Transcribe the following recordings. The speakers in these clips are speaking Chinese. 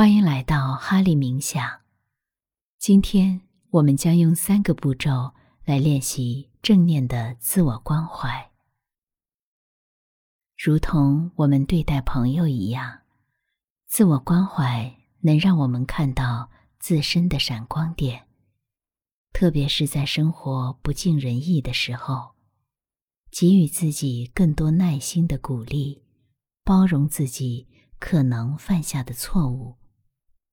欢迎来到哈利冥想。今天我们将用三个步骤来练习正念的自我关怀，如同我们对待朋友一样。自我关怀能让我们看到自身的闪光点，特别是在生活不尽人意的时候，给予自己更多耐心的鼓励，包容自己可能犯下的错误。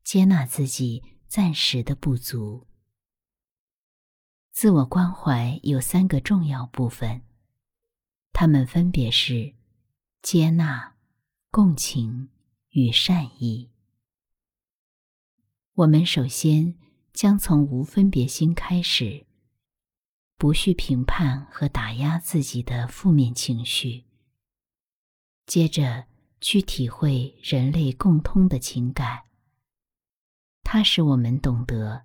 接纳自己暂时的不足。自我关怀有三个重要部分，它们分别是接纳、共情与善意。我们首先将从无分别心开始，不去评判和打压自己的负面情绪，接着去体会人类共通的情感。它使我们懂得，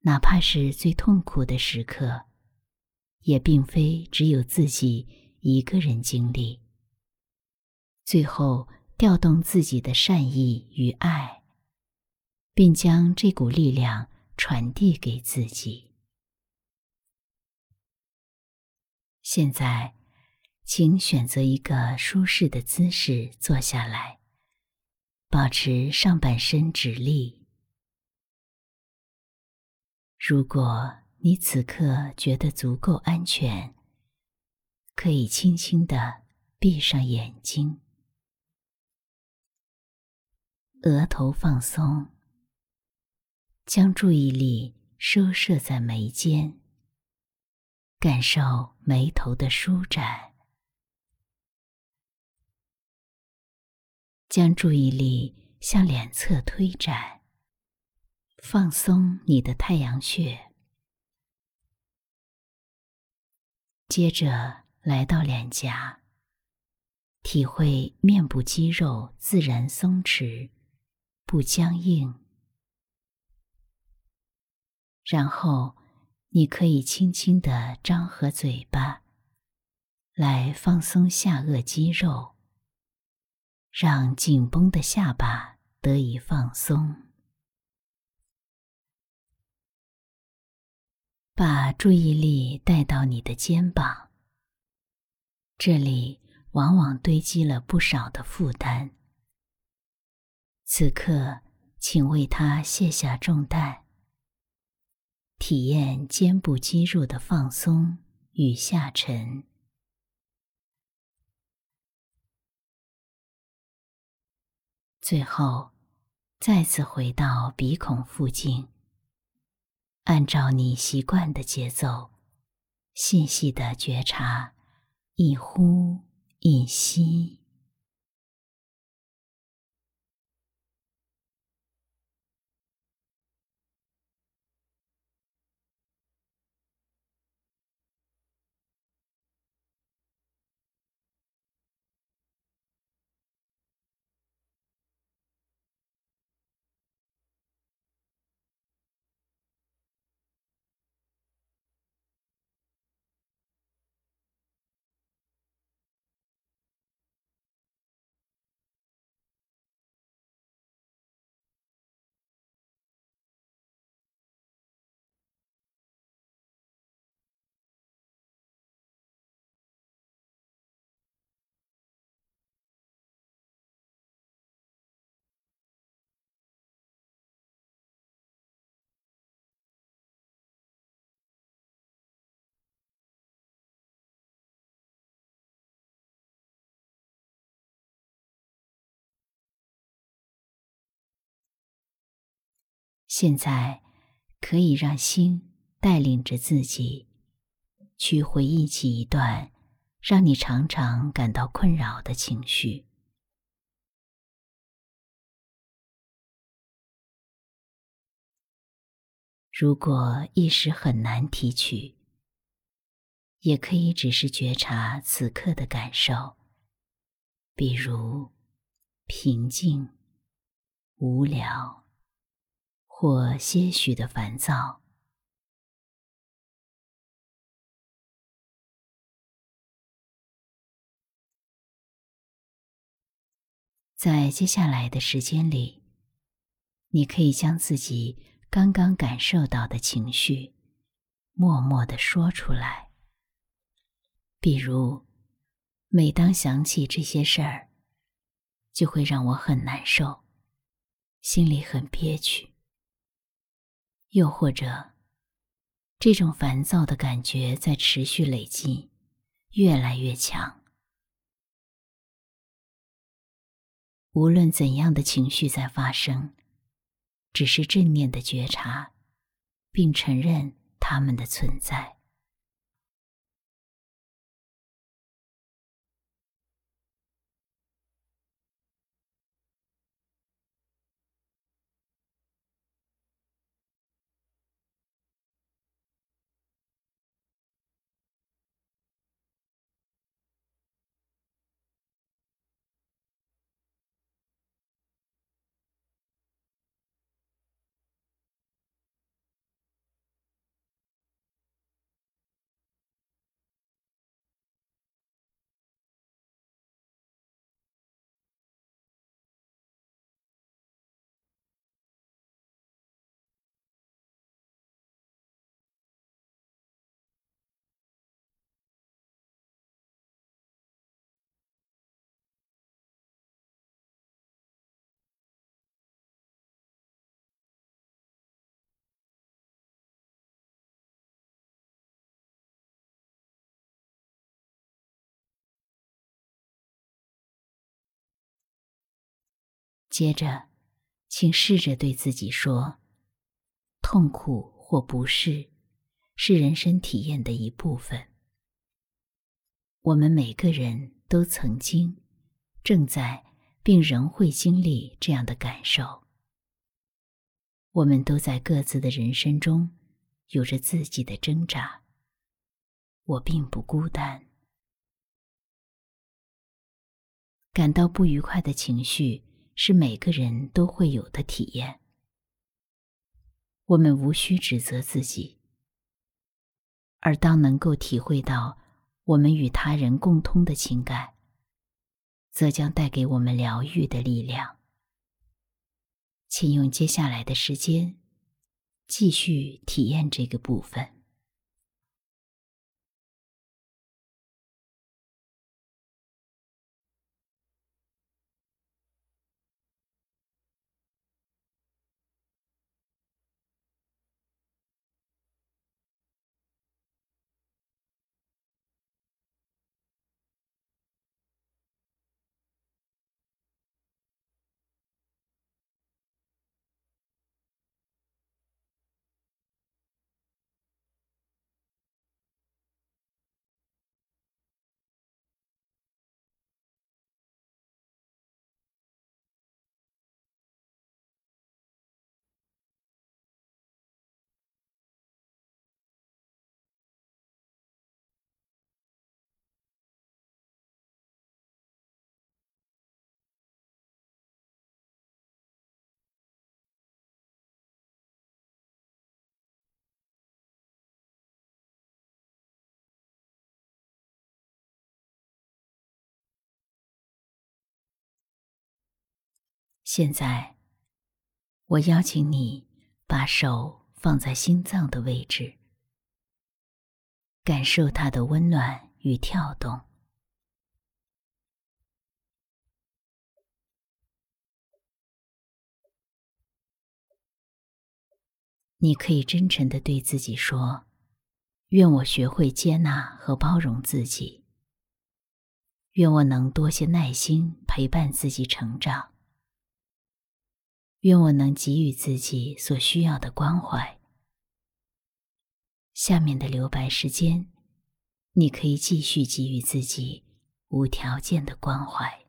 哪怕是最痛苦的时刻，也并非只有自己一个人经历。最后，调动自己的善意与爱，并将这股力量传递给自己。现在，请选择一个舒适的姿势坐下来，保持上半身直立。如果你此刻觉得足够安全，可以轻轻的闭上眼睛，额头放松，将注意力收摄在眉间，感受眉头的舒展，将注意力向两侧推展。放松你的太阳穴，接着来到脸颊，体会面部肌肉自然松弛，不僵硬。然后，你可以轻轻的张合嘴巴，来放松下颚肌肉，让紧绷的下巴得以放松。把注意力带到你的肩膀，这里往往堆积了不少的负担。此刻，请为它卸下重担，体验肩部肌肉的放松与下沉。最后，再次回到鼻孔附近。按照你习惯的节奏，细细的觉察，一呼一吸。现在，可以让心带领着自己，去回忆起一段让你常常感到困扰的情绪。如果一时很难提取，也可以只是觉察此刻的感受，比如平静、无聊。或些许的烦躁，在接下来的时间里，你可以将自己刚刚感受到的情绪，默默的说出来。比如，每当想起这些事儿，就会让我很难受，心里很憋屈。又或者，这种烦躁的感觉在持续累积，越来越强。无论怎样的情绪在发生。只是正念的觉察，并承认他们的存在。接着，请试着对自己说：“痛苦或不适，是人生体验的一部分。我们每个人都曾经、正在并仍会经历这样的感受。我们都在各自的人生中有着自己的挣扎。我并不孤单。感到不愉快的情绪。”是每个人都会有的体验。我们无需指责自己，而当能够体会到我们与他人共通的情感，则将带给我们疗愈的力量。请用接下来的时间继续体验这个部分。现在，我邀请你把手放在心脏的位置，感受它的温暖与跳动。你可以真诚的对自己说：“愿我学会接纳和包容自己。愿我能多些耐心陪伴自己成长。”愿我能给予自己所需要的关怀。下面的留白时间，你可以继续给予自己无条件的关怀。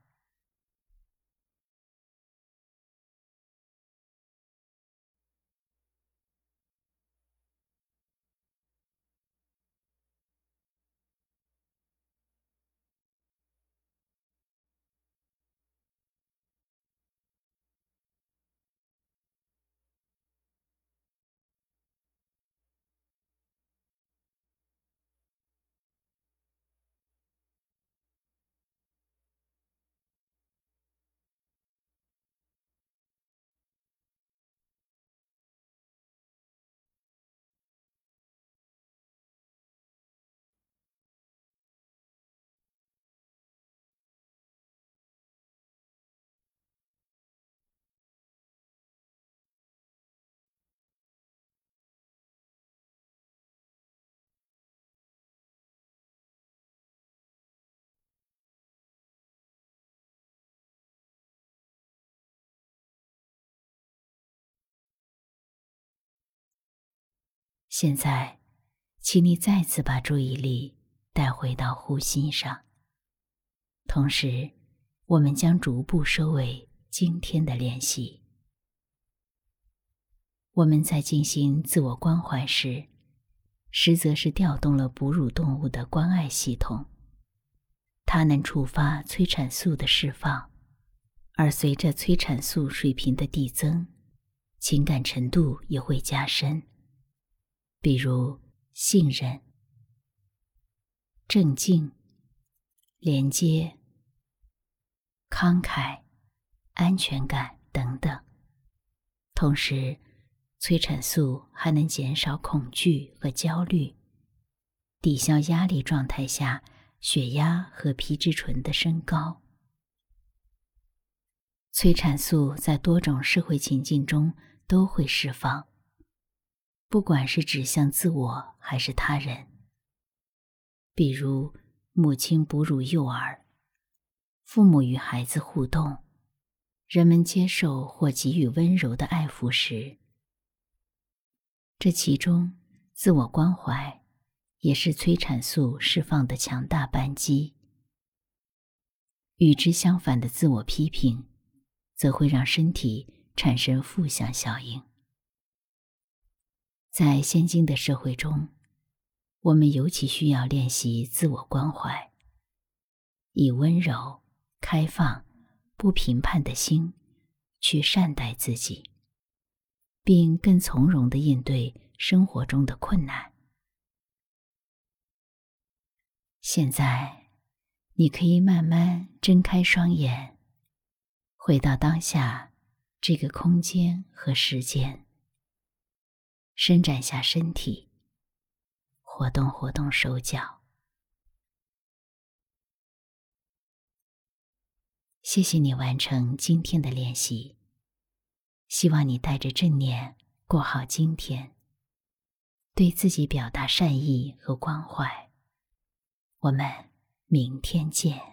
现在，请你再次把注意力带回到呼吸上。同时，我们将逐步收尾今天的练习。我们在进行自我关怀时，实则是调动了哺乳动物的关爱系统，它能触发催产素的释放，而随着催产素水平的递增，情感程度也会加深。比如信任、镇静、连接、慷慨、安全感等等。同时，催产素还能减少恐惧和焦虑，抵消压力状态下血压和皮质醇的升高。催产素在多种社会情境中都会释放。不管是指向自我还是他人，比如母亲哺乳幼儿、父母与孩子互动、人们接受或给予温柔的爱抚时，这其中自我关怀也是催产素释放的强大扳机。与之相反的自我批评，则会让身体产生负向效应。在现今的社会中，我们尤其需要练习自我关怀，以温柔、开放、不评判的心去善待自己，并更从容的应对生活中的困难。现在，你可以慢慢睁开双眼，回到当下这个空间和时间。伸展下身体，活动活动手脚。谢谢你完成今天的练习，希望你带着正念过好今天，对自己表达善意和关怀。我们明天见。